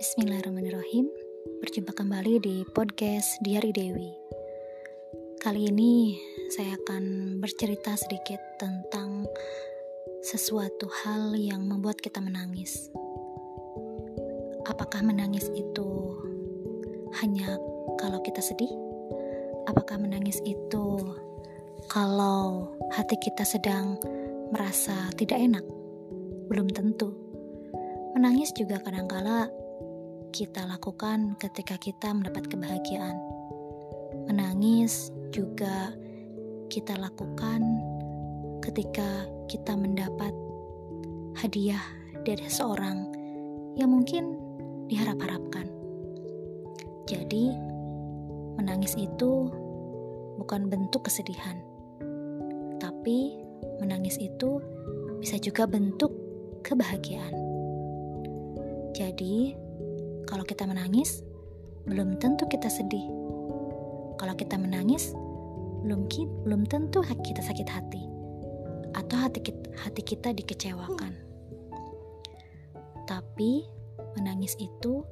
Bismillahirrahmanirrahim Berjumpa kembali di podcast Diari Dewi Kali ini saya akan bercerita sedikit tentang sesuatu hal yang membuat kita menangis Apakah menangis itu hanya kalau kita sedih? Apakah menangis itu kalau hati kita sedang merasa tidak enak? Belum tentu. Menangis juga kadangkala kita lakukan ketika kita mendapat kebahagiaan. Menangis juga kita lakukan ketika kita mendapat hadiah dari seseorang yang mungkin diharap-harapkan. Jadi, menangis itu bukan bentuk kesedihan, tapi menangis itu bisa juga bentuk kebahagiaan. Jadi, kalau kita menangis, belum tentu kita sedih. Kalau kita menangis, belum belum tentu kita sakit hati atau hati kita, hati kita dikecewakan. Tapi menangis itu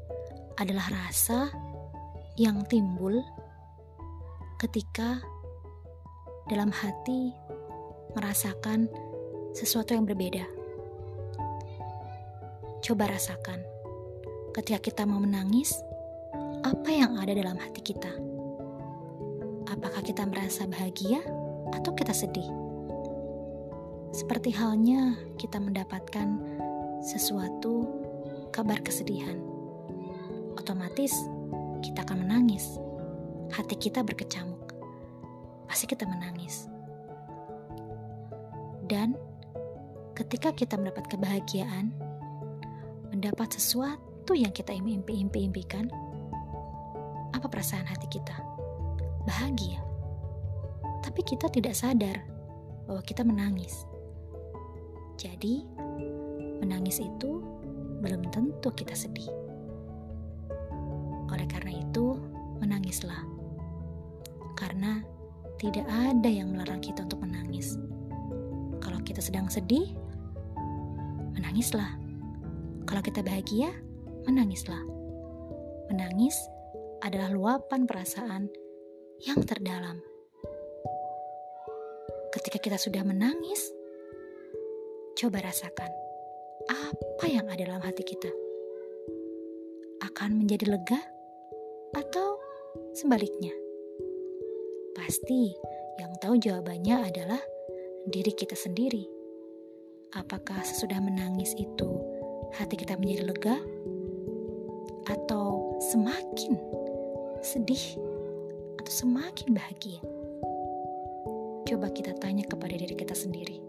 adalah rasa yang timbul ketika dalam hati merasakan sesuatu yang berbeda. Coba rasakan ketika kita mau menangis, apa yang ada dalam hati kita? Apakah kita merasa bahagia atau kita sedih? Seperti halnya kita mendapatkan sesuatu kabar kesedihan, otomatis kita akan menangis. Hati kita berkecamuk, pasti kita menangis. Dan ketika kita mendapat kebahagiaan, mendapat sesuatu itu yang kita impi-impi-impikan? Apa perasaan hati kita? Bahagia. Tapi kita tidak sadar bahwa kita menangis. Jadi, menangis itu belum tentu kita sedih. Oleh karena itu, menangislah. Karena tidak ada yang melarang kita untuk menangis. Kalau kita sedang sedih, menangislah. Kalau kita bahagia, menangislah. Menangis adalah luapan perasaan yang terdalam. Ketika kita sudah menangis, coba rasakan apa yang ada dalam hati kita. Akan menjadi lega atau sebaliknya? Pasti yang tahu jawabannya adalah diri kita sendiri. Apakah sesudah menangis itu hati kita menjadi lega atau semakin sedih atau semakin bahagia? Coba kita tanya kepada diri kita sendiri.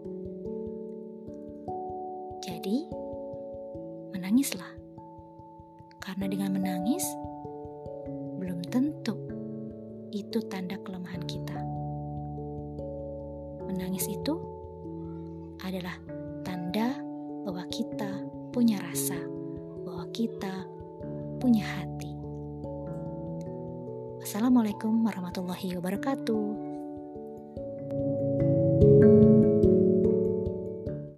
Jadi, menangislah. Karena dengan menangis, belum tentu itu tanda kelemahan kita. Menangis itu adalah tanda bahwa kita punya rasa, bahwa kita punya hati. Wassalamualaikum warahmatullahi wabarakatuh.